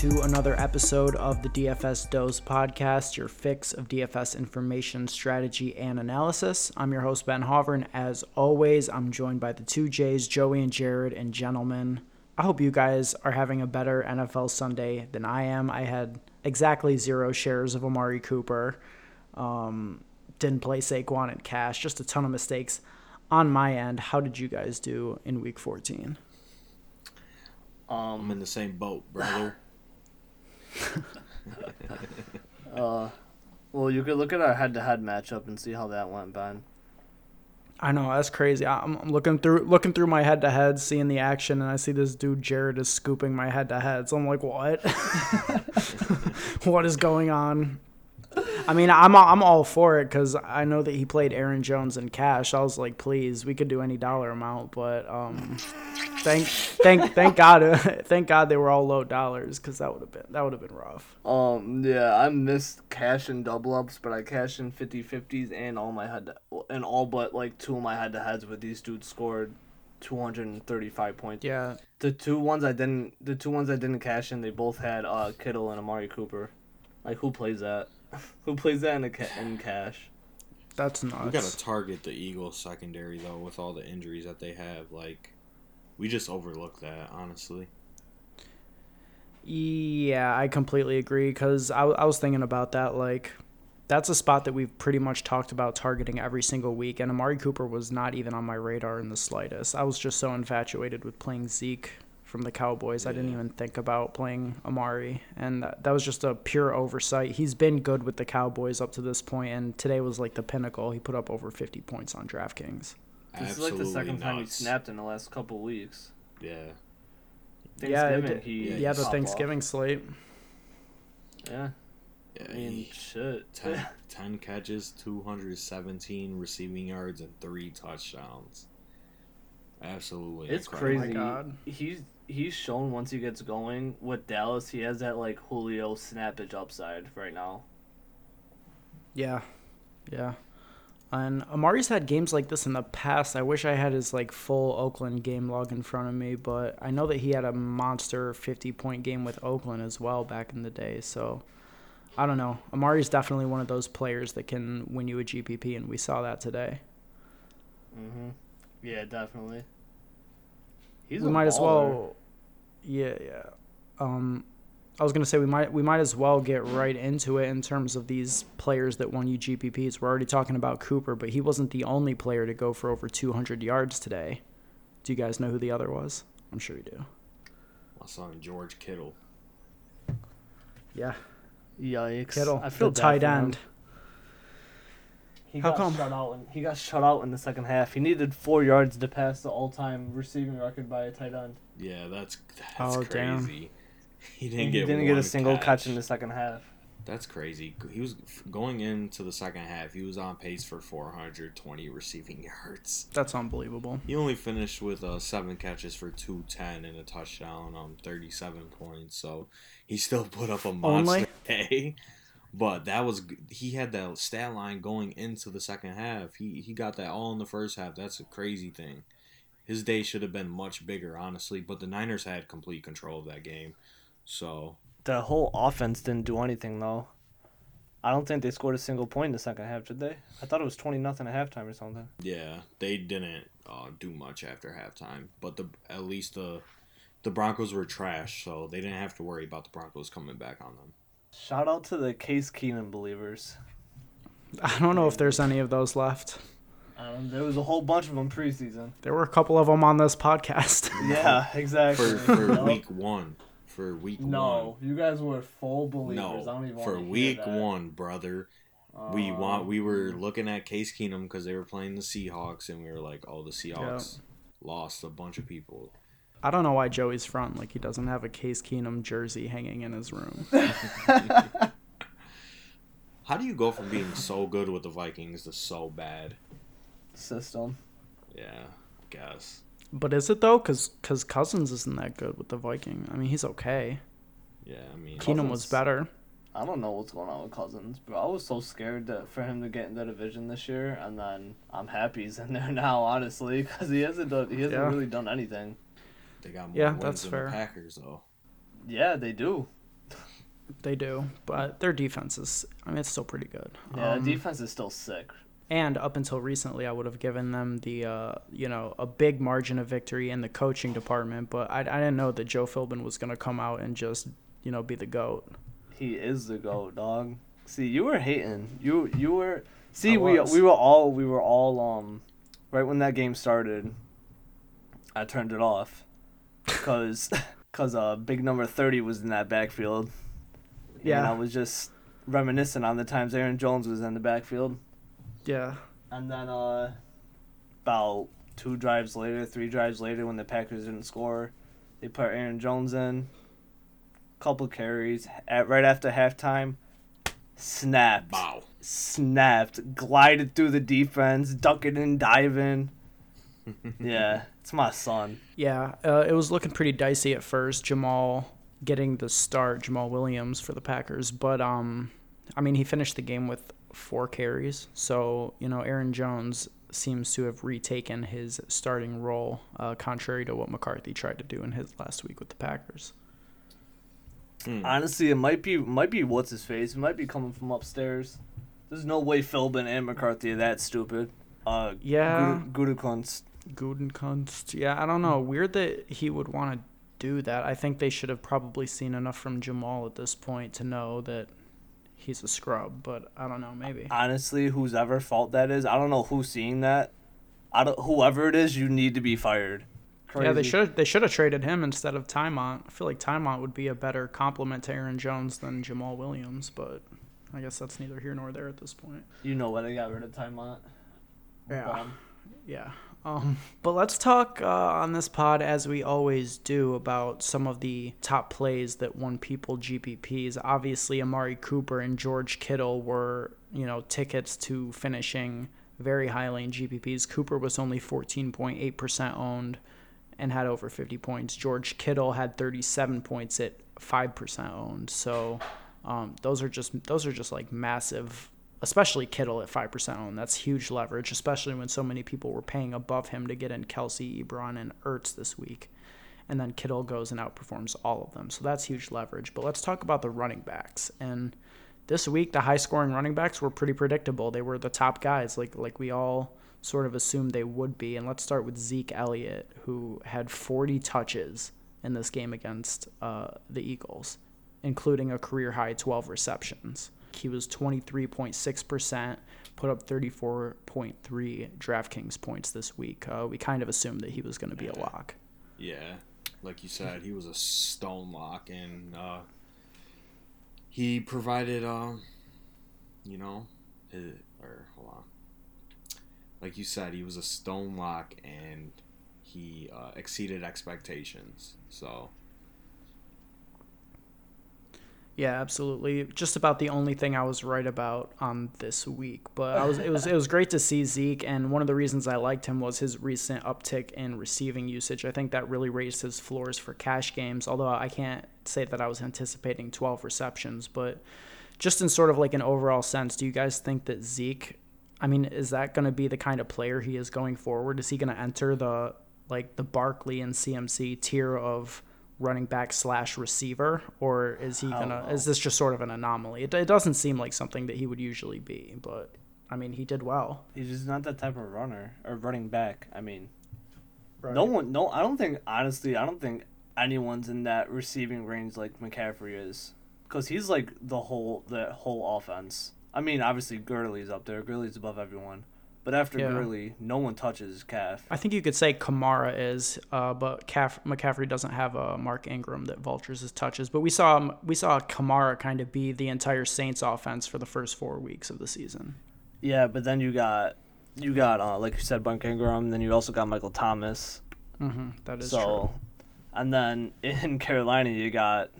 to another episode of the DFS Dose podcast, your fix of DFS information, strategy, and analysis. I'm your host, Ben Hovern. As always, I'm joined by the two J's, Joey and Jared, and gentlemen. I hope you guys are having a better NFL Sunday than I am. I had exactly zero shares of Amari Cooper. Um, didn't play Saquon and cash, just a ton of mistakes on my end. How did you guys do in week 14? I'm in the same boat, brother. Uh, well, you could look at our head-to-head matchup and see how that went, Ben. I know that's crazy. I'm, I'm looking through looking through my head to head, seeing the action, and I see this dude Jared is scooping my head to head. So I'm like, what? what is going on? I mean, I'm I'm all for it because I know that he played Aaron Jones in cash. I was like, please, we could do any dollar amount, but um, thank thank thank God thank God they were all low dollars because that would have been that would have been rough. Um, yeah, I missed cash and double ups, but I cashed in 50-50s and all my head and all but like two of my head-to-heads with these dudes scored 235 points. Yeah, The two ones I didn't, the two ones I didn't cash in, they both had uh Kittle and Amari Cooper. Like who plays that? who plays that in a ca- in cash? that's nuts. We gotta target the Eagles secondary though, with all the injuries that they have. Like, we just overlook that, honestly. Yeah, I completely agree because I, I was thinking about that. Like, that's a spot that we've pretty much talked about targeting every single week, and Amari Cooper was not even on my radar in the slightest. I was just so infatuated with playing Zeke from the Cowboys. I didn't even think about playing Amari, and that, that was just a pure oversight. He's been good with the Cowboys up to this point, and today was like the pinnacle. He put up over 50 points on DraftKings. This Absolutely is like the second time he snapped in the last couple weeks. Yeah, Yeah, it Thanksgiving, did- he yeah, Yeah, the popped off. Thanksgiving slate. Yeah, yeah. I mean, he- shit. 10, 10 catches, 217 receiving yards, and three touchdowns. Absolutely, It's incredible. crazy. Oh God. He's he's shown once he gets going with Dallas, he has that like Julio snappage upside right now. Yeah, yeah. And Amari's had games like this in the past. I wish I had his like full Oakland game log in front of me, but I know that he had a monster 50 point game with Oakland as well back in the day. So I don't know. Amari's definitely one of those players that can win you a GPP, and we saw that today. Mm-hmm. Yeah, definitely. He's we a might as well. Yeah, yeah. Um, I was gonna say we might we might as well get right into it in terms of these players that won you GPPs. We're already talking about Cooper, but he wasn't the only player to go for over 200 yards today. Do you guys know who the other was? I'm sure you do. My son George Kittle. Yeah, Yikes! Kittle, I feel the bad tight for him. end. He How got come? shut out. In, he got shut out in the second half. He needed four yards to pass the all-time receiving record by a tight end. Yeah, that's that's Oh, damn. crazy. He didn't He get didn't get a single catch. catch in the second half. That's crazy. He was going into the second half. He was on pace for 420 receiving yards. That's unbelievable. He only finished with uh, seven catches for 210 and a touchdown on 37 points. So he still put up a monster Only? day. But that was he had that stat line going into the second half. He he got that all in the first half. That's a crazy thing. His day should have been much bigger, honestly. But the Niners had complete control of that game. So The whole offense didn't do anything though. I don't think they scored a single point in the second half, did they? I thought it was twenty nothing at halftime or something. Yeah, they didn't uh, do much after halftime, but the at least the the Broncos were trash, so they didn't have to worry about the Broncos coming back on them. Shout out to the Case Keenum believers. I don't know if there's any of those left. Um, there was a whole bunch of them preseason. There were a couple of them on this podcast. Yeah, exactly. For for No. week one, for week one. No, you guys were full one, believers. I don't even no, for wanna hear week that. one, brother. we want we were Um, looking at Case Keenum because they were playing the Seahawks, and we were like, oh, the Seahawks lost a bunch of people. I don't know why Joey's front like he doesn't have a Case Keenum jersey hanging in his room. How do you go from being so good with the Vikings to so bad? system. Yeah, I guess. But is it though? Cause, Cause Cousins isn't that good with the Viking. I mean, he's okay. Yeah, I mean, Keenum was better. I don't know what's going on with Cousins, but I was so scared that for him to get in the division this year, and then I'm happy he's in there now, honestly, because he hasn't done he hasn't Yeah. really done anything. They got more Yeah, wins that's than fair. the Packers though. Yeah, they do. They do, but their defense is. I mean, it's still pretty good. Yeah, Um, the defense is still sick. and up until recently, I would have given them the, uh, you know, a big margin of victory in the coaching department. But I, I didn't know that Joe Philbin was going to come out and just, you know, be the goat. He is the goat, dog. See, you were hating. You you were. See, we we were all we were all um, right when that game started. I turned it off, cause cause uh big number thirty was in that backfield. Yeah. And I was just reminiscing on the times Aaron Jones was in the backfield, Yeah. and then uh, about two drives later, three drives later, when the Packers didn't score, they put Aaron Jones in. Couple carries at right after halftime. Snapped Wow. snapped, glided through the defense, ducking and diving. yeah, it's my son. Yeah, uh, it was looking pretty dicey at first. Jamal getting the start, Jamaal Williams for the Packers, but um, I mean he finished the game with four carries. So you know Aaron Jones seems to have retaken his starting role, uh, contrary to what McCarthy tried to do in his last week with the Packers. Hmm. Honestly, it might be might be what's his face. It might be coming from upstairs. There's no way Philbin and McCarthy are that stupid. Uh, Yeah. Gudu- Gutekunst. Gudenkunst. Yeah, I don't know. Weird that he would want to do that. I think they should have probably seen enough from Jamal at this point to know that he's a scrub. But I don't know. Maybe. Honestly, whose ever fault that is, I don't know who's seeing that. I don't, whoever it is, you need to be fired. Yeah, they should they should have traded him instead of Tymont. I feel like Tymont would be a better complement to Aaron Jones than Jamaal Williams, but I guess that's neither here nor there at this point. You know what? They got rid of Tymont. Yeah. Bum. Yeah. Um, but let's talk uh, on this pod, as we always do, about some of the top plays that won people GPPs. Obviously, Amari Cooper and George Kittle were, you know, tickets to finishing very highly in GPPs. Cooper was only 14.8% owned and had over 50 points. George Kittle had 37 points at 5% owned. So um, those are just those are just like massive especially Kittle at 5% owned. That's huge leverage, especially when so many people were paying above him to get in Kelce, Ebron, and Ertz this week. And then Kittle goes and outperforms all of them. So that's huge leverage. But let's talk about the running backs. And this week, the high scoring running backs were pretty predictable. They were the top guys, like like we all sort of assumed they would be. And let's start with Zeke Elliott, who had 40 touches in this game against uh, the Eagles, including a career high 12 receptions. He was 23.6%, put up 34.3 DraftKings points this week. Uh, we kind of assumed that he was going to be a lock. Yeah, like you said, he was a stone lock, and uh, he provided, um, you know, his, or hold on, like you said, he was a stone lock, and he uh, exceeded expectations. So Yeah, absolutely. Just about the only thing I was right about on this week. But I was it was it was great to see Zeke and one of the reasons I liked him was his recent uptick in receiving usage. I think that really raised his floors for cash games, although I can't say that I was anticipating 12 receptions, but just in sort of like an overall sense, do you guys think that Zeke I mean, is that going to be the kind of player he is going forward? Is he going to enter the like the Barkley and CMC tier of running back slash receiver, or is he gonna? Oh, is this just sort of an anomaly? It, it doesn't seem like something that he would usually be, but I mean, he did well. He's just not that type of runner or running back. I mean, Right. no one, no, I don't think honestly, I don't think anyone's in that receiving range like McCaffrey is, because he's like the whole the whole offense. I mean, obviously Gurley's up there. Gurley's above everyone, but after Yeah. Gurley, no one touches Calf. I think you could say Kamara is, uh, but Caff- McCaffrey doesn't have a Mark Ingram that vultures his touches. But we saw we saw Kamara kind of be the entire Saints offense for the first four weeks of the season. Yeah, but then you got, you got uh, like you said, Bunk Ingram. Then you also got Michael Thomas. hmm that is so, true. and then in Carolina you got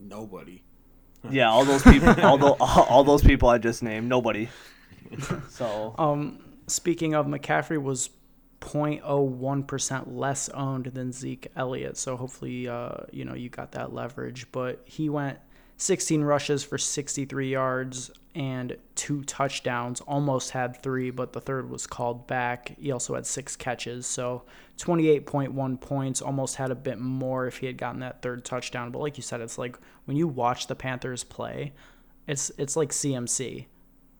nobody. yeah all those people, all, tho- all those people I just named. Nobody. So Um, speaking of, McCaffrey was 0.01% less owned than Zeke Elliott. So hopefully, uh, you know, you got that leverage. But he went 16 rushes for 63 yards and two touchdowns. Almost had three, but the third was called back. He also had six catches, so 28.1 points. Almost had a bit more if he had gotten that third touchdown. But like you said, it's like when you watch the Panthers play, it's it's like CMC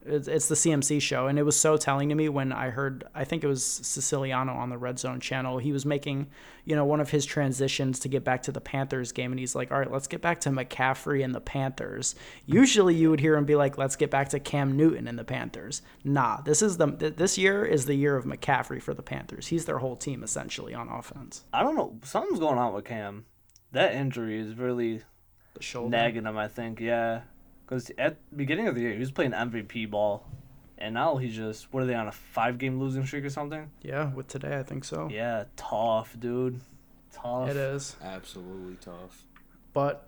it's, it's the CMC show, and it was so telling to me when I heard. I think it was Siciliano on the Red Zone channel. He was making, you know, one of his transitions to get back to the Panthers game, and he's like, "All right, let's get back to McCaffrey and the Panthers." Usually, you would hear him be like, "Let's get back to Cam Newton and the Panthers." Nah, this is the this year is the year of McCaffrey for the Panthers. He's their whole team essentially on offense. I don't know. Something's going on with Cam. That injury is really The shoulder. nagging him. I think. Yeah. Because at the beginning of the year, he was playing MVP ball, and now he's just what are they on a five game losing streak or something? Yeah, with today, I think so. Yeah, tough, dude. Tough. It is, Absolutely tough. but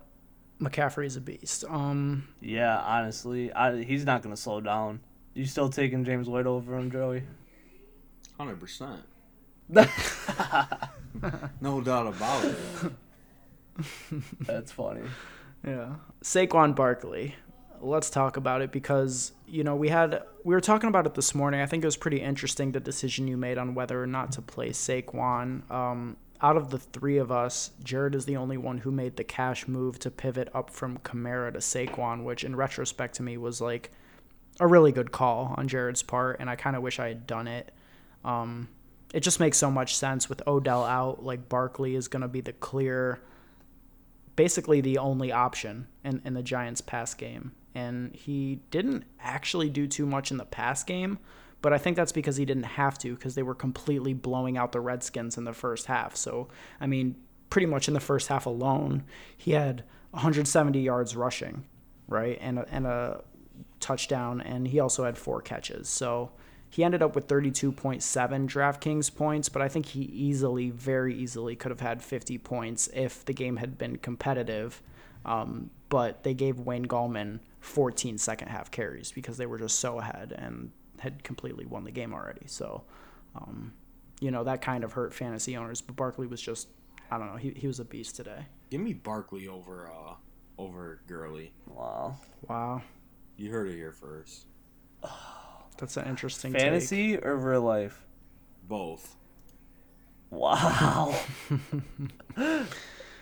McCaffrey's a beast. Um, Yeah, honestly, I, he's not gonna slow down. You still taking James White over him, Joey? Hundred percent. No doubt about it. That's funny. Yeah. Saquon Barkley. Let's talk about it because, you know, we had we were talking about it this morning. I think it was pretty interesting the decision you made on whether or not to play Saquon. Um, out of the three of us, Jared is the only one who made the cash move to pivot up from Kamara to Saquon, which in retrospect to me was like a really good call on Jared's part, and I kind of wish I had done it. Um, it just makes so much sense with Odell out. Like Barkley is going to be the clear basically the only option in, in the Giants' pass game. And he didn't actually do too much in the pass game, but I think that's because he didn't have to because they were completely blowing out the Redskins in the first half. So, I mean, pretty much in the first half alone, he had 170 yards rushing, right? And a, and a touchdown, and he also had four catches. So, he ended up with 32.7 DraftKings points, but I think he easily, very easily could have had 50 points if the game had been competitive. Um, but they gave Wayne Gallman 14 second half carries because they were just so ahead and had completely won the game already. So, um, you know, that kind of hurt fantasy owners. But Barkley was just, I don't know, he, he was a beast today. Give me Barkley over uh over Gurley. Wow. Wow. You heard it here first. That's an interesting Fantasy or real life? Both. Wow.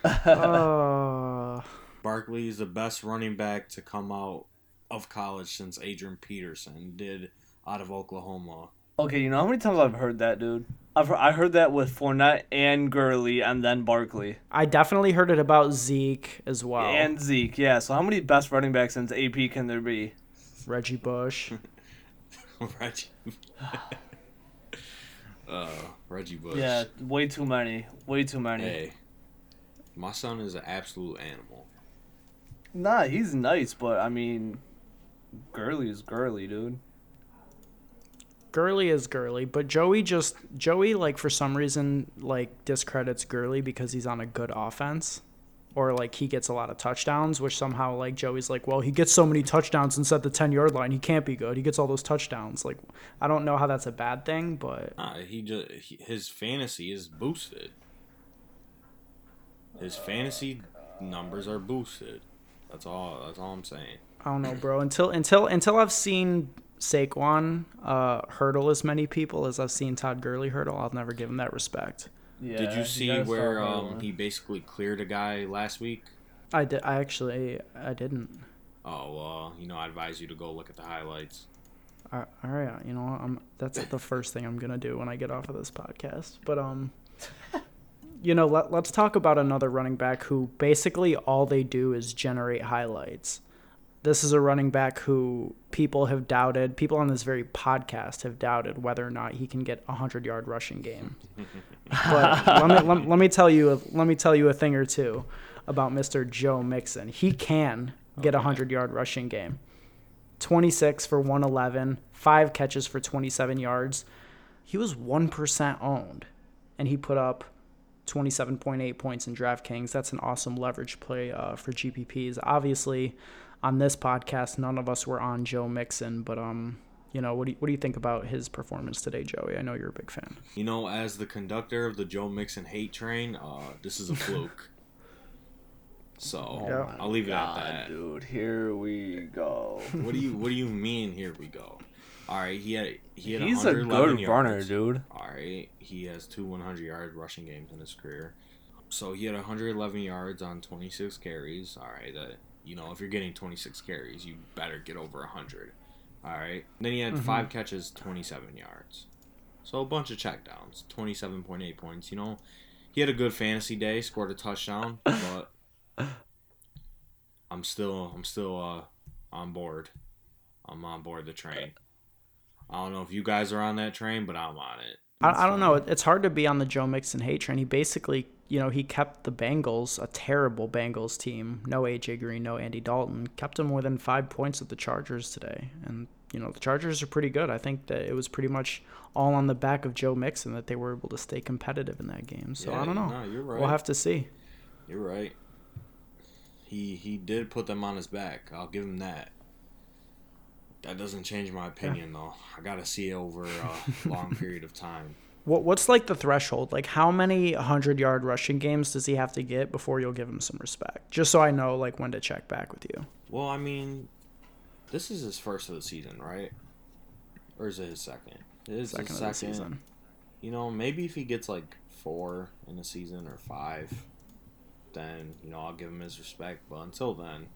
Uh, Barkley is the best running back to come out of college since Adrian Peterson did out of Oklahoma. okay, you know how many times I've heard that, dude? I've heard, I heard that with Fournette and Gurley and then Barkley. I definitely heard it about Zeke as well. And Zeke, yeah. So how many best running backs since AP can there be? Reggie Bush. Reggie. uh, Reggie Bush. Yeah, way too many. Way too many. Hey, my son is an absolute animal. Nah, he's nice, but I mean, Gurley is Gurley, dude. Gurley is Gurley, but Joey just Joey like for some reason like discredits Gurley because he's on a good offense. Or like he gets a lot of touchdowns, which somehow like Joey's like, well, he gets so many touchdowns inside the ten yard line, he can't be good. He gets all those touchdowns. Like, I don't know how that's a bad thing, but Nah, he just he, his fantasy is boosted. His fantasy numbers are boosted. That's all. That's all I'm saying. I don't know, bro. Until until until I've seen Saquon uh, hurdle as many people as I've seen Todd Gurley hurdle, I'll never give him that respect. Yeah. Did you see gotta where um, he basically cleared a guy last week? I did. I actually I didn't. Oh well, you know I advise you to go look at the highlights. All all right, you know? I'm that's the first thing I'm gonna do when I get off of this podcast. But um, you know, let let's talk about another running back who basically all they do is generate highlights. This is a running back who people have doubted. People on this very podcast have doubted whether or not he can get a hundred yard rushing game. but let me let, let me tell you a, let me tell you a thing or two about Mr. Joe Mixon. He can get a hundred yard rushing game. 26 for 111, five catches for 27 yards. He was 1% owned, and he put up 27.8 points in DraftKings. That's an awesome leverage play uh, for GPPs. Obviously, on this podcast, none of us were on Joe Mixon, but um, you know, what do you, what do you think about his performance today, Joey? I know you're a big fan. You know, as the conductor of the Joe Mixon hate train, uh, this is a fluke. So Yeah. I'll leave it God, at that. dude. Here we go. What do you What do you mean? Here we go. All right, he had he had He's a 111 good runner, yards. dude. All right, he has two 100 yard rushing games in his career. So he had 111 yards on 26 carries. All right, that you know if you're getting 26 carries, you better get over 100. All right. Then he had Mm-hmm. five catches, 27 yards. So a bunch of checkdowns, 27.8 points. You know, he had a good fantasy day, scored a touchdown, but I'm still I'm still uh on board. I'm on board the train. I don't know if you guys are on that train, but I'm on it. I, I don't know. It's hard to be on the Joe Mixon hate train. He basically, you know, he kept the Bengals, a terrible Bengals team, no AJ Green, no Andy Dalton, kept them within five points of the Chargers today. And, you know, the Chargers are pretty good. I think that it was pretty much all on the back of Joe Mixon that they were able to stay competitive in that game. So Yeah, I don't know. no, you're right. We'll have to see. You're right. He he did put them on his back. I'll give him that. That doesn't change my opinion though. I gotta see it over a long period of time. What What's like the threshold? Like, how many 100 yard rushing games does he have to get before you'll give him some respect? Just so I know, like, when to check back with you. Well, I mean, this is his first of the season, right? Or is it his second? It is Second his second. season. You know, maybe if he gets like four in a season or five, then you know I'll give him his respect. But until then,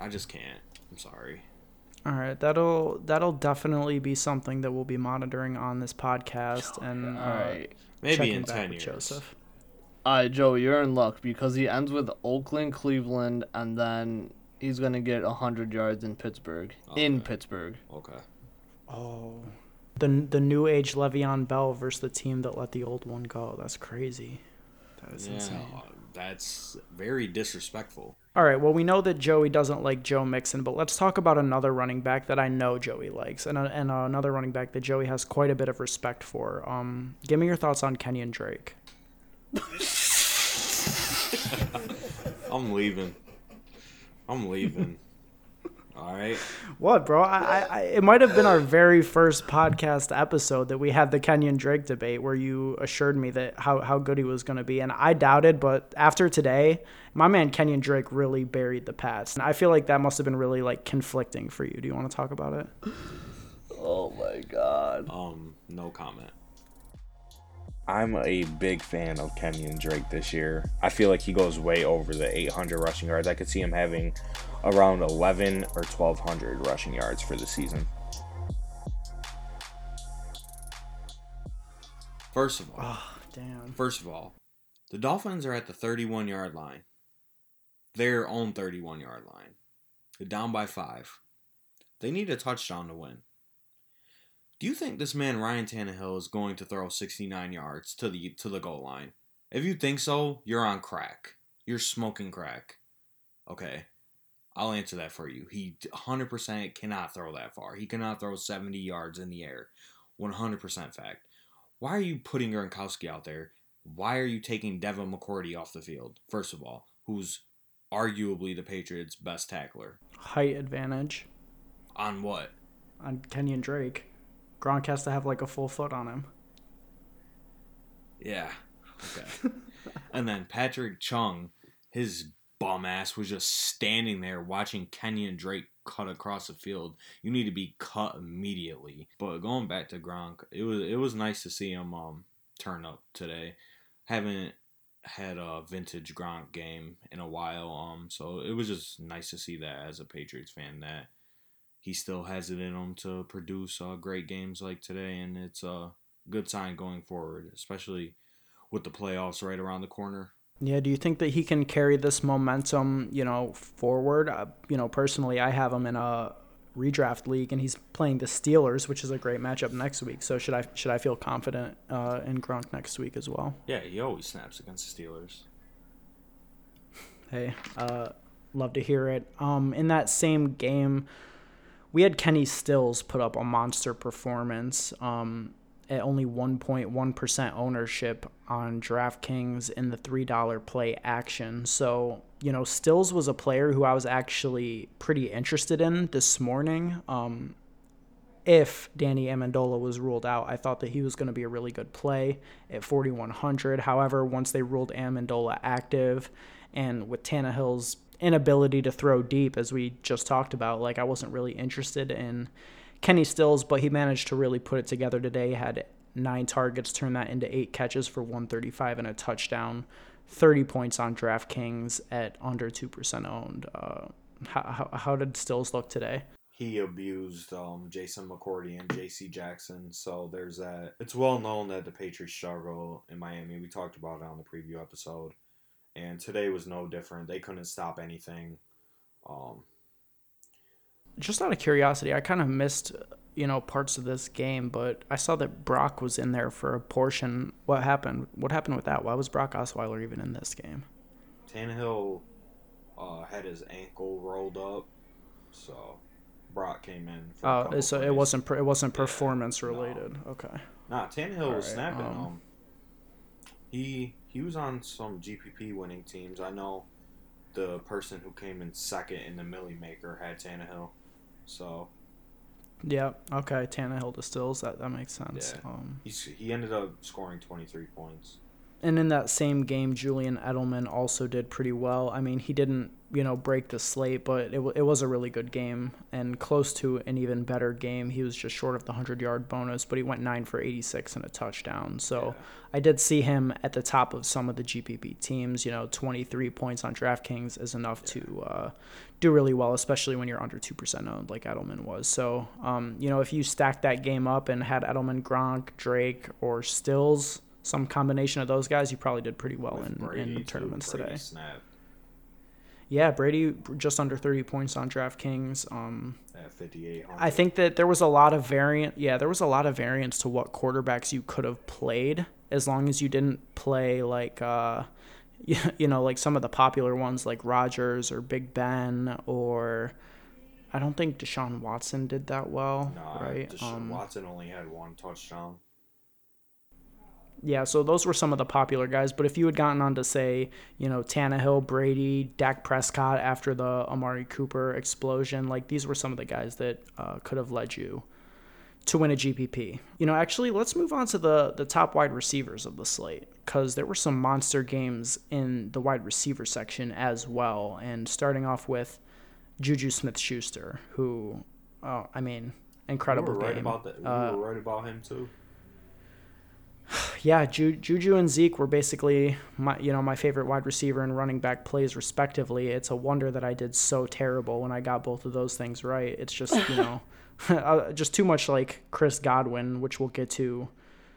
I just can't. I'm sorry. All right, that'll that'll definitely be something that we'll be monitoring on this podcast and uh, All right. Maybe checking in back ten with years. Joseph. All right, Joe, you're in luck because he ends with Oakland, Cleveland, and then he's gonna get hundred yards in Pittsburgh. In Pittsburgh. Okay. Oh, the the new age Le'Veon Bell versus the team that let the old one go. That's crazy. That is Yeah, insane. That's very disrespectful. All right, well we know that Joey doesn't like Joe Mixon, but let's talk about another running back that I know Joey likes, and uh, and uh, another running back that Joey has quite a bit of respect for. Um, give me your thoughts on Kenyan Drake. I'm leaving. I'm leaving. All right. What, bro? I, I, I it might have been our very first podcast episode that we had the Kenyan Drake debate, where you assured me that how, how good he was going to be, and I doubted. But after today, my man Kenyan Drake really buried the Pats, and I feel like that must have been really like conflicting for you. Do you want to talk about it? Oh my God. Um, no comment. I'm a big fan of Kenyan Drake this year. I feel like he goes way over the 800 rushing yards. I could see him having around 11 or 1200 rushing yards for the season. First of all, Oh, damn. first of all, the Dolphins are at the 31 yard line. Their own 31 yard line. They're down by five. They need a touchdown to win. Do you think this man Ryan Tannehill is going to throw 69 yards to the to the goal line? If you think so, you're on crack. You're smoking crack. Okay. I'll answer that for you. He 100% cannot throw that far. He cannot throw 70 yards in the air. 100% fact. Why are you putting Gronkowski out there? Why are you taking Devin McCourty off the field? First of all, who's arguably the Patriots' best tackler. Height advantage On what? on Kenyan Drake. Gronk has to have like a full foot on him. Yeah. Okay. and then Patrick Chung, his bum ass was just standing there watching Kenyan Drake cut across the field. You need to be cut immediately. But going back to Gronk, it was it was nice to see him um turn up today. Haven't had a vintage Gronk game in a while, um, so it was just nice to see that as a Patriots fan that he still has it in him to produce uh, great games like today, and it's a good sign going forward, especially with the playoffs right around the corner. Yeah, do you think that he can carry this momentum, you know, forward? Uh, you know, personally, I have him in a redraft league, and he's playing the Steelers, which is a great matchup next week. So should I should I feel confident uh, in Gronk next week as well? Yeah, he always snaps against the Steelers. Hey, uh, love to hear it. Um, in that same game, we had Kenny Stills put up a monster performance. Um, at only 1.1% ownership on DraftKings in the $3 play action. So, you know, Stills was a player who I was actually pretty interested in this morning. Um, if Danny Amendola was ruled out, I thought that he was going to be a really good play at 4,100. However, once they ruled Amendola active and with Tannehill's inability to throw deep, as we just talked about, like I wasn't really interested in Kenny Stills, but he managed to really put it together today. He had nine targets, turned that into eight catches for 135 and a touchdown. 30 points on DraftKings at under 2% owned. Uh, how, how, how did Stills look today? he abused um, Jason McCourty and J.C. Jackson. So there's that. It's well known that the Patriots struggle in Miami. We talked about it on the preview episode, and today was no different. They couldn't stop anything. Um, Just out of curiosity, I kind of missed you know parts of this game, but I saw that Brock was in there for a portion. What happened? What happened with that? Why was Brock Osweiler even in this game? Tannehill uh, had his ankle rolled up, so Brock came in. Oh, so it wasn't per- it wasn't Yeah, performance no. related. Okay. Nah, Tannehill was snapping. um, Um, he he was on some GPP winning teams. I know the person who came in second in the Milly Maker had Tannehill. So Yeah. Okay. Tannehill to Stills. That that makes sense. Yeah. Um, he's he ended up scoring twenty three points. And in that same game, Julian Edelman also did pretty well. I mean, he didn't, you know, break the slate, but it, w- it was a really good game and close to an even better game. He was just short of the 100 yard bonus, but he went 9 for 86 and a touchdown. So Yeah. I did see him at the top of some of the GPP teams. You know, 23 points on DraftKings is enough to uh, do really well, especially when you're under 2% owned like Edelman was. So, um, you know, if you stacked that game up and had Edelman, Gronk, Drake, or Stills, some combination of those guys, you probably did pretty well With in, Brady, in tournaments Brady today. snapped Yeah, Brady just under 30 points on DraftKings. Um, at fifty eight hundred. I think that there was a lot of variant. Yeah, there was a lot of variance to what quarterbacks you could have played, as long as you didn't play like, uh, you, you know, like some of the popular ones like Rodgers or Big Ben or. I don't think Deshaun Watson did that well, Nah, right? Deshaun Um, Watson only had one touchdown. Yeah, so those were some of the popular guys. But if you had gotten on to say, you know, Tannehill, Brady, Dak Prescott after the Amari Cooper explosion, like these were some of the guys that uh, could have led you to win a GPP. You know, actually, let's move on to the the top wide receivers of the slate because there were some monster games in the wide receiver section as well. And starting off with Juju Smith-Schuster, who, oh, I mean, incredible you were right about that. You Uh, were right about him too. yeah, Ju- Juju and Zeke were basically my you know my favorite wide receiver and running back plays respectively. It's a wonder that I did so terrible when I got both of those things right. It's just you know uh, just too much like Chris Godwin, which we'll get to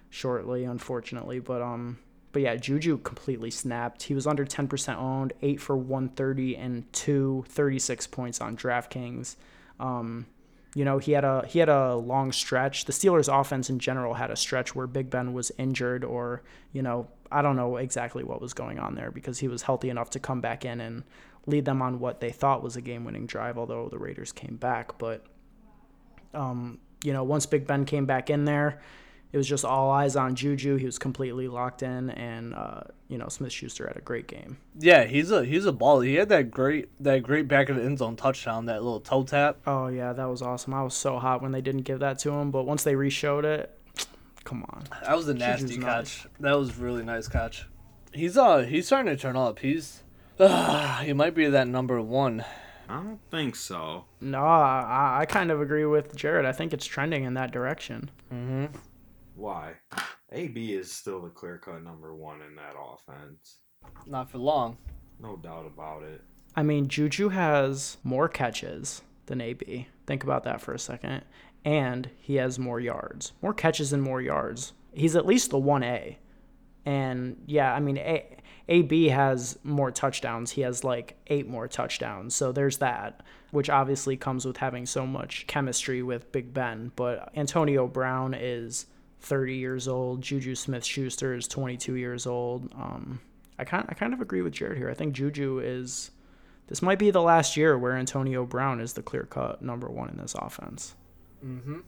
shortly, unfortunately. But um, but yeah, Juju completely snapped. He was under ten percent owned, eight for one thirty and two, 36 points on DraftKings. Um, you know, he had a he had a long stretch. The Steelers offense in general had a stretch where Big Ben was injured or, you know, I don't know exactly what was going on there because he was healthy enough to come back in and lead them on what they thought was a game-winning drive although the Raiders came back, but um, you know, once Big Ben came back in there, it was just all eyes on Juju. He was completely locked in and uh, you know, Smith-Schuster had a great game. Yeah, he's a he's a ball. He had that great that great back of the end zone touchdown, that little toe tap. Oh yeah, that was awesome. I was so hot when they didn't give that to him, but once they reshowed it, come on. That was a nasty Juju's catch. That was a really nice catch. He's uh he's starting to turn up. He's uh, he might be that number one. I don't think so. No, I, I kind of agree with Jared. I think it's trending in that direction. Mm-hmm. Why? AB is still the clear cut number one in that offense. Not for long. No doubt about it. I mean, Juju has more catches than AB. Think about that for a second. And he has more yards. More catches and more yards. He's at least the 1A. And yeah, I mean, A- AB has more touchdowns. He has like eight more touchdowns. So there's that, which obviously comes with having so much chemistry with Big Ben. But Antonio Brown is 30 years old. Juju Smith Schuster is 22 years old. Um, I kind, I kind of agree with Jared here. I think Juju is. This might be the last year where Antonio Brown is the clear cut number one in this offense. Mm-hmm.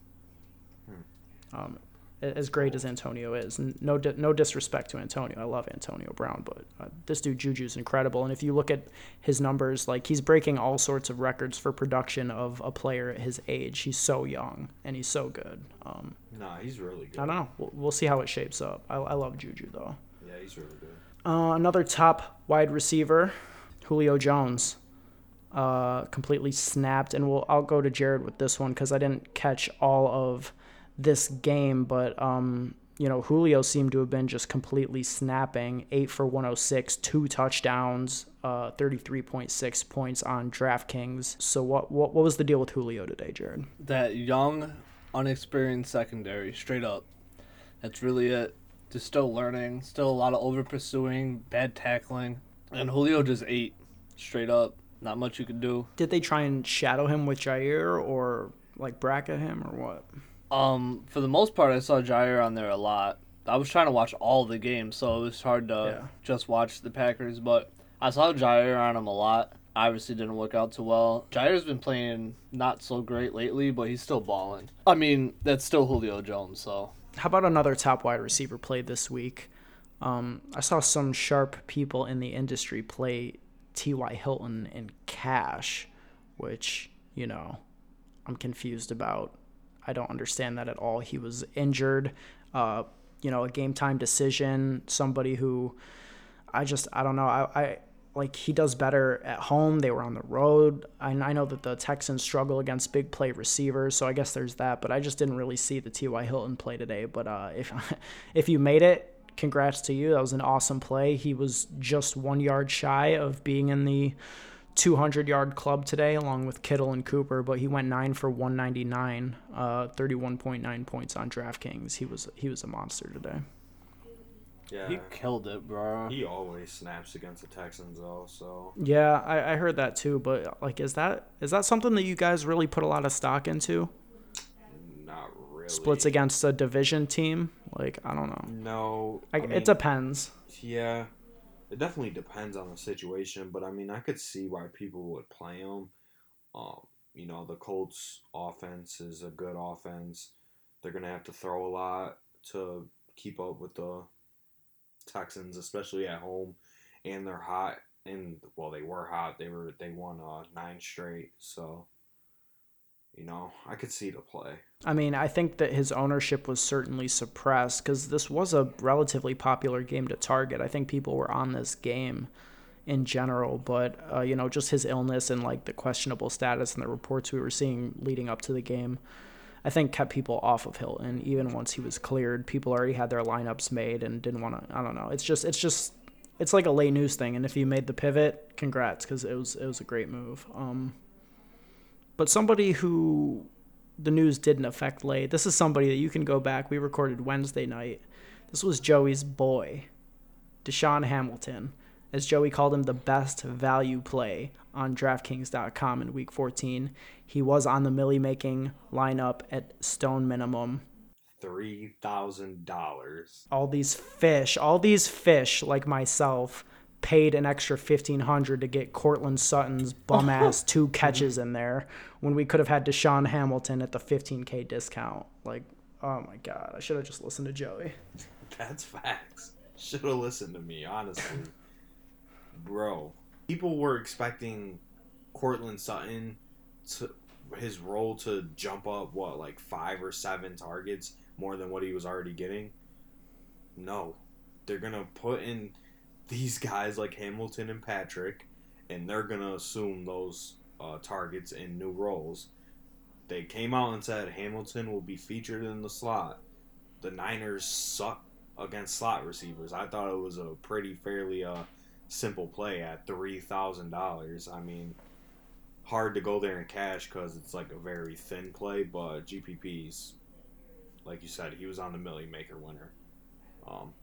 Um, as great as Antonio is. And no, no disrespect to Antonio. I love Antonio Brown, but uh, this dude Juju's incredible. And if you look at his numbers, like he's breaking all sorts of records for production of a player at his age. He's so young and he's so good. Um, Nah, he's really good. I don't know. We'll, we'll see how it shapes up. I, I love Juju though. Yeah, he's really good. Uh, another top wide receiver, Julio Jones, uh, completely snapped. And we'll I'll go to Jared with this one because I didn't catch all of this game, but um, you know Julio seemed to have been just completely snapping. Eight for 106, two touchdowns, uh, 33.6 points on DraftKings. So what what what was the deal with Julio today, Jared? That young, unexperienced secondary, straight up. That's really it. Just still learning, still a lot of over pursuing, bad tackling, and Julio just ate straight up. Not much you could do. Did they try and shadow him with Jaire or like bracket him or what? Um, for the most part, I saw Jaire on there a lot. I was trying to watch all the games, so it was hard to Yeah. just watch the Packers. But I saw Jaire on him a lot. Obviously, didn't work out too well. Jaire's been playing not so great lately, but he's still balling. I mean, that's still Julio Jones, so How about another top wide receiver play this week? Um, I saw some sharp people in the industry play T.Y. Hilton in cash, which, you know, I'm confused about. I don't understand that at all. He was injured, uh, you know, a game time decision, somebody who I just, I don't know. I, I like he does better at home. They were on the road. I, I know that the Texans struggle against big play receivers, so I guess there's that. But I just didn't really see the T.Y. Hilton play today. But uh, if if you made it, congrats to you. That was an awesome play. He was just one yard shy of being in the 200 yard club today, along with Kittle and Cooper. But he went nine for 199, uh, 31.9 points on DraftKings. He was he was a monster today. Yeah. he killed it, bro. He always snaps against the Texans though, so Yeah, I, I heard that too. But like, is that is that something that you guys really put a lot of stock into? not really. Splits against a division team? Like, I don't know. No. I, I mean, it depends. Yeah, it definitely depends on the situation, but I mean, I could see why people would play him. Um, you know, the Colts' offense is a good offense. They're gonna have to throw a lot to keep up with the Texans, especially at home, and they're hot. And well, they were hot. They were they won uh, nine straight, so you know, I could see the play. I mean, I think that his ownership was certainly suppressed because this was a relatively popular game to target. I think people were on this game in general, but uh, you know, just his illness and like the questionable status and the reports we were seeing leading up to the game, I think kept people off of Hilton. Even once he was cleared, people already had their lineups made and didn't want to. I don't know. It's just, it's just, it's like a late news thing. And if you made the pivot, congrats, because it was, it was a great move. Um, but somebody who the news didn't affect late. This is somebody that you can go back. We recorded Wednesday night. This was Joey's boy, DaeSean Hamilton, as Joey called him the best value play on DraftKings.com in Week 14. He was on the Millie making lineup at stone minimum. Three thousand dollars. All these fish, all these fish like myself, paid an extra fifteen hundred to get Courtland Sutton's bum ass two catches in there when we could have had DaeSean Hamilton at the fifteen K discount. Like, oh my god, I should have just listened to Joey. That's facts. Should have listened to me, honestly. Bro, people were expecting Courtland Sutton to his role to jump up what like five or seven targets more than what he was already getting. No, they're gonna put in these guys like Hamilton and Patrick, and they're gonna assume those uh, targets in new roles. They came out and said Hamilton will be featured in the slot. The Niners suck against slot receivers. I thought it was a pretty fairly uh, simple play at three thousand dollars. I mean, hard to go there in cash because it's like a very thin play, but GPP's like you said, he was on the Milly Maker winner. Um,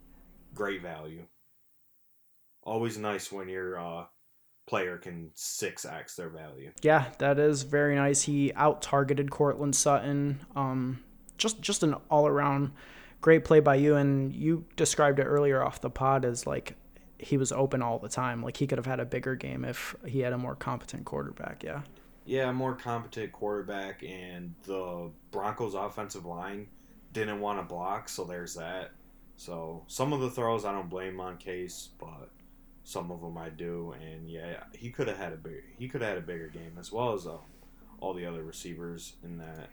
great value. Always nice when your uh, player can six x their value. Yeah, that is very nice. He out targeted Courtland Sutton. Um, just just an all around great play by you. And you described it earlier off the pod as like he was open all the time. Like he could have had a bigger game if he had a more competent quarterback. Yeah. Yeah, more competent quarterback, and the Broncos' offensive line didn't want to block, so there's that. So some of the throws I don't blame on Case, but some of them I do. And yeah, he could have had a big he could have had a bigger game as well as uh, all the other receivers in that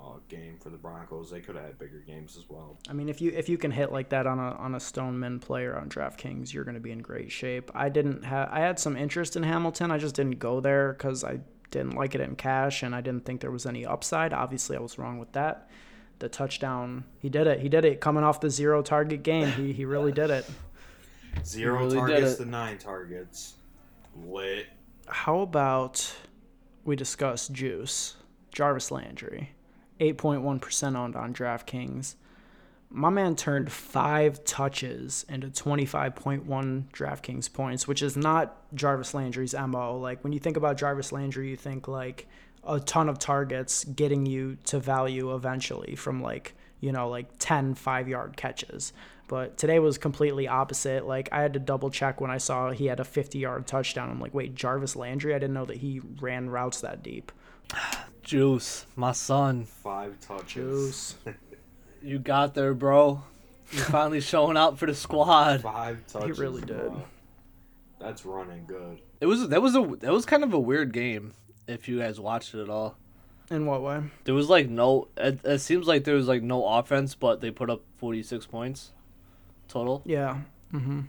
uh, game for the Broncos. They could have had bigger games as well. I mean, if you if you can hit like that on a on a Stoneman player on DraftKings, you're going to be in great shape. I didn't have I had some interest in Hamilton. I just didn't go there because I didn't like it in cash and I didn't think there was any upside. Obviously, I was wrong with that. The touchdown, he did it. He did it coming off the zero target game. He he really did it. Zero really targets to nine targets. Lit. How about we discuss Juice Jarvis Landry, eight point one percent owned on DraftKings. My man turned five touches into twenty five point one DraftKings points, which is not Jarvis Landry's mo. Like when you think about Jarvis Landry, you think like a ton of targets getting you to value eventually from like you know like 10 five yard catches but today was completely opposite like i had to double check when i saw he had a 50 yard touchdown i'm like wait jarvis landry i didn't know that he ran routes that deep Juice, my son, Five touches. Juice. you got there, bro. You're finally showing out for the squad. Five touches. He really did. bro. That's running good. It was that was a that was kind of a weird game. If you guys watched it at all, in what way there was like no. It, it seems like there was like no offense, but they put up 46 points total. yeah mm-hmm.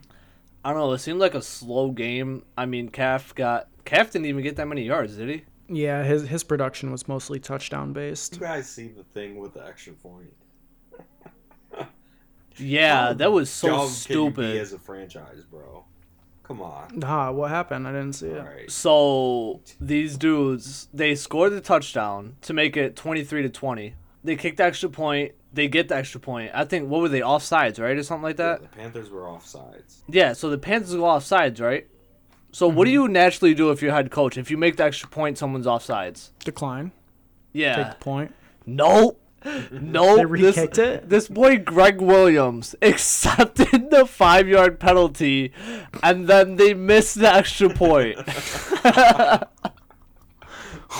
I don't know. It seemed like a slow game. I mean, Calf got Calf didn't even get that many yards, did he? yeah his his production was mostly touchdown based You guys see the thing with the extra point? Yeah, How that was so dumb can you be stupid. as a franchise, bro. Come on. ah what happened i didn't see it All right. So these dudes, they scored the touchdown to make it 23 to 20. They kicked the extra point. They get the extra point. I think what were they offsides, right, or something like Yeah, that? the Panthers were offsides. Yeah. So the Panthers go offsides, right? So what do mm-hmm. you naturally do if you're head coach? If you make the extra point, someone's offsides. decline Yeah. take the point Nope. Nope. They re-kicked this, it? This boy Gregg Williams accepted the five yard penalty, and then they missed the extra point. Dead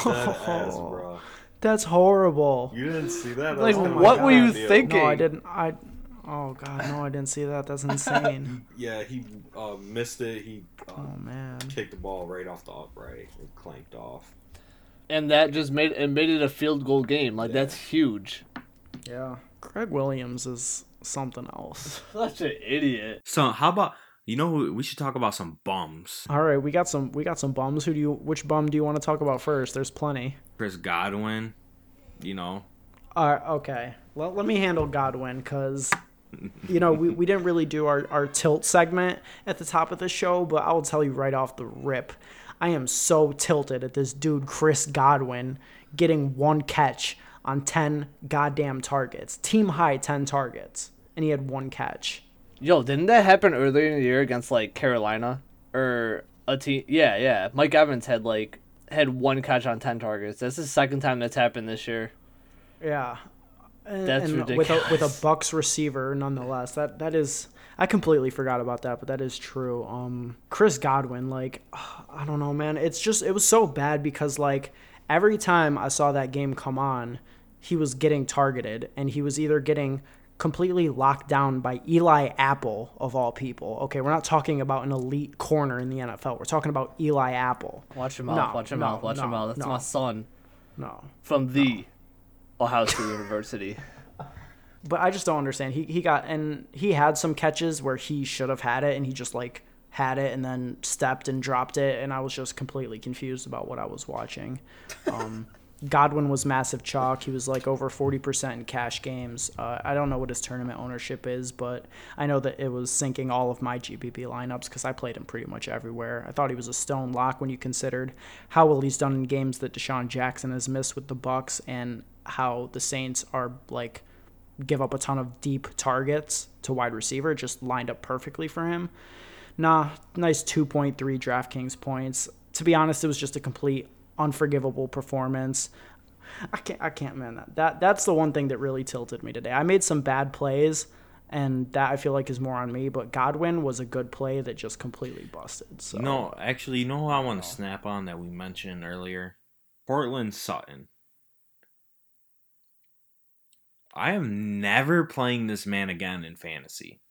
ass, bro. That's horrible You didn't see that? That like, was what were you idea. thinking? no i didn't i oh god no i didn't see that that's insane Yeah, he uh, missed it. He uh, oh man kicked the ball right off the upright. It clanked off. and that just made it made it a field goal game. Like Yeah. that's huge. yeah craig williams is something else Such an idiot. So how about you know we should talk about some bums? all right we got some we got some bums who do you which bum do you want to talk about first there's plenty Chris Godwin. You know, Uh, okay. Well, let me handle Godwin because, you know, we, we didn't really do our, our tilt segment at the top of the show, but I will tell you right off the rip. I am so tilted at this dude, Chris Godwin, getting one catch on 10 goddamn targets. Team high 10 targets. And he had one catch. Yo, didn't that happen earlier in the year against like Carolina or a team? Yeah, yeah. Mike Evans had like had one catch on ten targets. That's the second time that's happened this year. Yeah. And, That's and With a, with a Bucks receiver, nonetheless, that that is. I completely forgot about that, but that is true. Um, Chris Godwin, like, I don't know, man. It's just it was so bad because like every time I saw that game come on, he was getting targeted, and he was either getting completely locked down by Eli Apple of all people. Okay, we're not talking about an elite corner in the NFL. We're talking about Eli Apple. Watch your mouth. No, watch your no, mouth. Watch your no, mouth. That's no. my son No, from the Ohio State University. but I just don't understand. He he got and he had some catches where he should have had it, and he just like had it and then stepped and dropped it, and I was just completely confused about what I was watching. Um, Godwin was massive chalk. He was like over forty percent in cash games. Uh, I don't know what his tournament ownership is, but I know that it was sinking all of my GPP lineups because I played him pretty much everywhere. I thought he was a stone lock when you considered how well he's done in games that DeSean Jackson has missed with the Bucks and how the Saints are like give up a ton of deep targets to wide receiver, just lined up perfectly for him. Nah, nice 2.3 DraftKings points. To be honest, it was just a complete unforgivable performance. I can't, I can't, man. That, that that's the one thing that really tilted me today. I made some bad plays, and that I feel like is more on me. But Godwin was a good play that just completely busted. So No, actually, you know who I want to snap on that we mentioned earlier? Courtland Sutton. I am never playing this man again in fantasy.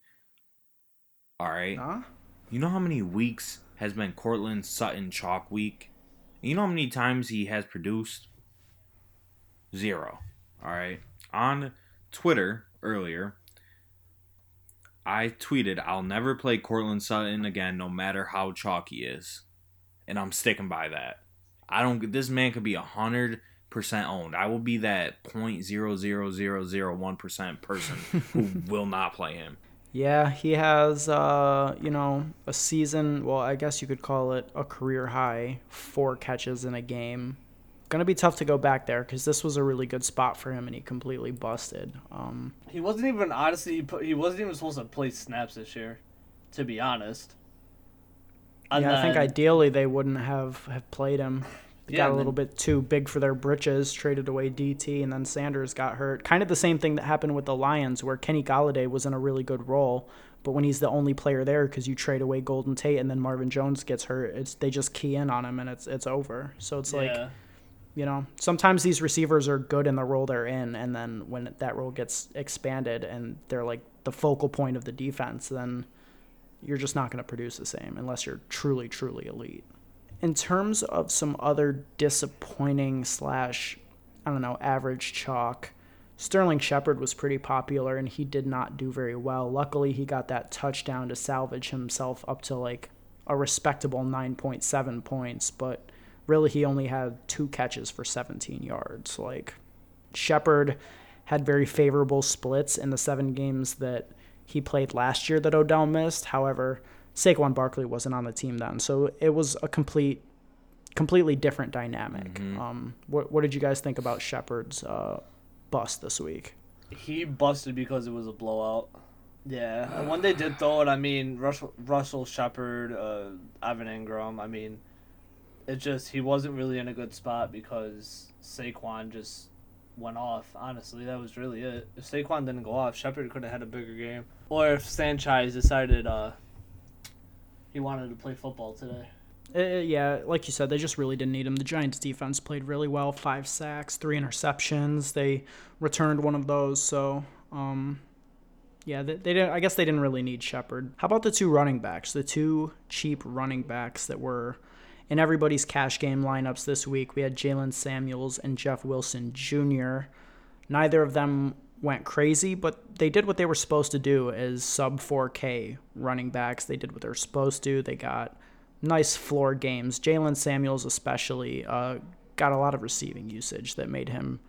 All right. Huh? You know how many weeks has been Courtland Sutton chalk week? You know how many times he has produced? Zero. All right. On Twitter earlier, I tweeted, I'll never play Courtland Sutton again, no matter how chalky he is. And I'm sticking by that. I don't, this man could be a hundred percent owned. I will be that point zero zero zero zero one percent person who will not play him. Yeah, he has, uh, you know, a season. Well, I guess you could call it a career high, four catches in a game. Gonna be tough to go back there because this was a really good spot for him, and he completely busted. Um, He wasn't even honestly. he wasn't even supposed to play snaps this year, to be honest. And yeah, I think ideally they wouldn't have have played him. They Yeah, got a little then- bit too big for their britches, traded away DT, and then Sanders got hurt. Kind of the same thing that happened with the Lions, where Kenny Golladay was in a really good role, but when he's the only player there because you trade away Golden Tate and then Marvin Jones gets hurt, it's they just key in on him and it's it's over. So it's like you know sometimes these receivers are good in the role they're in, and then when that role gets expanded and they're like the focal point of the defense, then you're just not going to produce the same unless you're truly truly elite in terms of some other disappointing slash I don't know average chalk, Sterling Shepard was pretty popular and he did not do very well. Luckily, he got that touchdown to salvage himself up to like a respectable 9.7 points, but really he only had two catches for 17 yards. Like Shepard had very favorable splits in the seven games that he played last year that Odell missed. However, Saquon Barkley wasn't on the team then, so it was a complete, completely different dynamic. Um, what what did you guys think about Shepard's uh, bust this week? He busted because it was a blowout. Yeah, and when they did throw it, I mean Russell Russell Shepard, uh, Evan Engram. I mean, it just he wasn't really in a good spot because Saquon just went off. Honestly, that was really it. If Saquon didn't go off, Shepard could have had a bigger game. Or if Sanchez decided uh he wanted to play football today. Uh, yeah, like you said, they just really didn't need him. The Giants' defense played really well. Five sacks, three interceptions. They returned one of those. So, um, yeah, they, they didn't. I guess they didn't really need Shepard. How about the two running backs? The two cheap running backs that were in everybody's cash game lineups this week. We had Jalen Samuels and Jeff Wilson Jr. Neither of them went crazy, but they did what they were supposed to do as sub 4K running backs. They did what they were supposed to. They got nice floor games. Jalen Samuels, especially, uh, got a lot of receiving usage that made him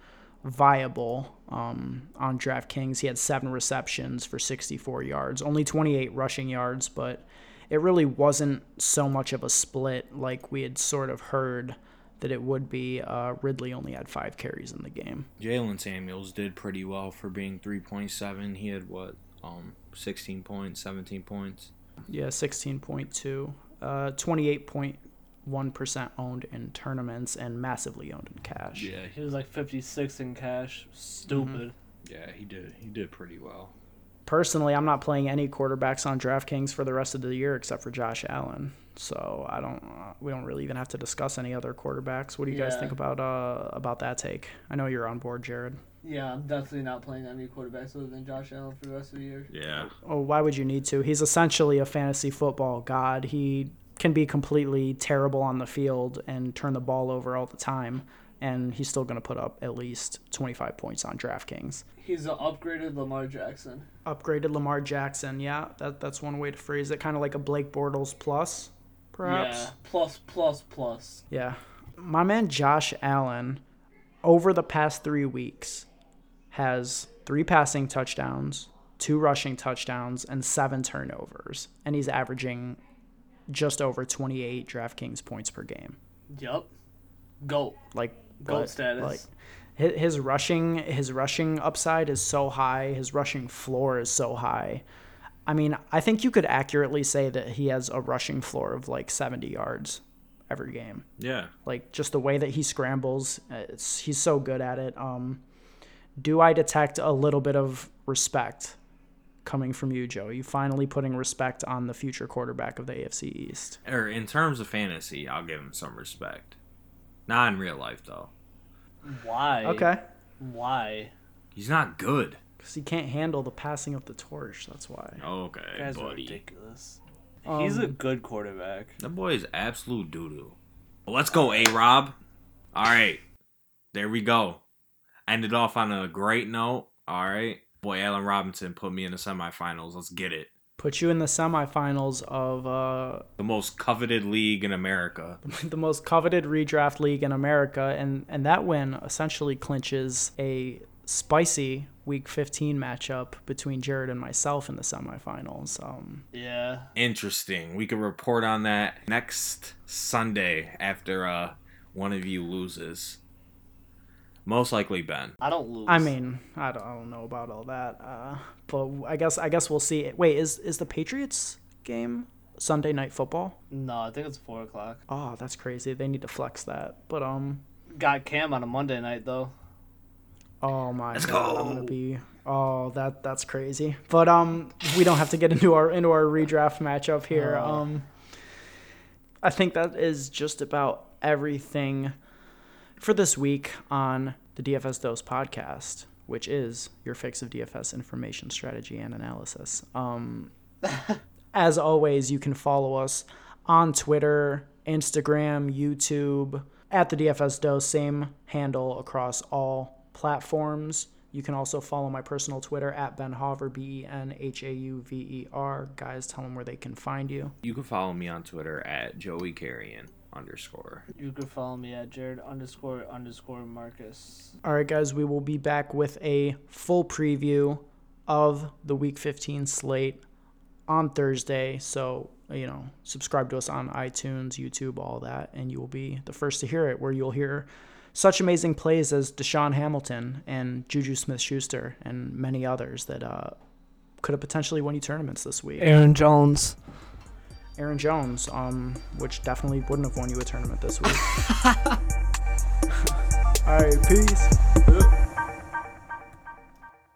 viable um, on DraftKings. He had seven receptions for 64 yards, only 28 rushing yards, but it really wasn't so much of a split like we had sort of heard that it would be. Uh, Ridley only had five carries in the game. Jalen Samuels did pretty well for being 3.7. He had what, um, 16 points, 17 points. Yeah, 16.2. Uh, 28.1% owned in tournaments and massively owned in cash. Yeah, He was like fifty six in cash. Stupid. yeah, he did. He did pretty well. Personally, I'm not playing any quarterbacks on DraftKings for the rest of the year except for Josh Allen. So I don't. Uh, we don't really even have to discuss any other quarterbacks. What do you guys think about uh about that take? I know you're on board, Jared. Yeah, I'm definitely not playing any quarterbacks other than Josh Allen for the rest of the year. Yeah. Oh, why would you need to? He's essentially a fantasy football god. He can be completely terrible on the field and turn the ball over all the time, and he's still going to put up at least 25 points on DraftKings. He's an upgraded Lamar Jackson. Upgraded Lamar Jackson, yeah, that that's one way to phrase it. Kind of like a Blake Bortles plus, perhaps. Yeah, plus plus plus. Yeah. My man Josh Allen, over the past three weeks, has three passing touchdowns, two rushing touchdowns, and seven turnovers. And he's averaging just over 28 DraftKings points per game. Yup. Go. Like, Goat but, status. Like, his, his rushing his rushing upside is so high his rushing floor is so high i mean i think you could accurately say that he has a rushing floor of like 70 yards every game Yeah. like just the way that he scrambles it's, he's so good at it um do i detect a little bit of respect coming from you joe you finally putting respect on the future quarterback of the afc east Or in terms of fantasy, I'll give him some respect. Not in real life though. Why? okay Why? He's not good. Because he can't handle the passing of the torch. That's why. Okay, That's are buddy. ridiculous. He's a Um, good quarterback. That boy is absolute doo doo. Let's go, A Rob. All right. There we go. Ended off on a great note. All right. Boy, Allen Robinson put me in the semifinals. Let's get it. Put you in the semifinals of uh, The most coveted league in America. the most coveted redraft league in America, and and that win essentially clinches a spicy Week 15 matchup between Jared and myself in the semifinals. Um, Yeah. Interesting. We could report on that next Sunday after uh one of you loses. Most likely Ben. I don't lose. I mean, I don't, I don't know about all that, uh, but I guess I guess we'll see. Wait, is is the Patriots game Sunday night football? no, I think it's four o'clock. Oh, that's crazy. They need to flex that. But um, Got Cam on a Monday night though. oh my Let's god, I'm gonna be. Oh, that that's crazy. But um, we don't have to get into our into our redraft matchup here. Um, I think that is just about everything for this week on the DFS Dose podcast, which is your fix of DFS information strategy and analysis. Um, as always, you can follow us on Twitter, Instagram, YouTube, at the DFS Dose, same handle across all platforms. You can also follow my personal Twitter at Ben Hauver, B E N H A U V E R. Guys, tell them where they can find you. You can follow me on Twitter at Joey Carrion underscore. You can follow me at Jared underscore underscore Marcus. All right, guys, we will be back with a full preview of the Week 15 slate on Thursday. So, you know, subscribe to us on iTunes, YouTube, all that, and you will be the first to hear it, where you'll hear such amazing plays as DaeSean Hamilton and Juju Smith Schuster and many others that uh, could have potentially won you tournaments this week. Aaron Jones. Aaron Jones, um, which definitely wouldn't have won you a tournament this week. all right, peace.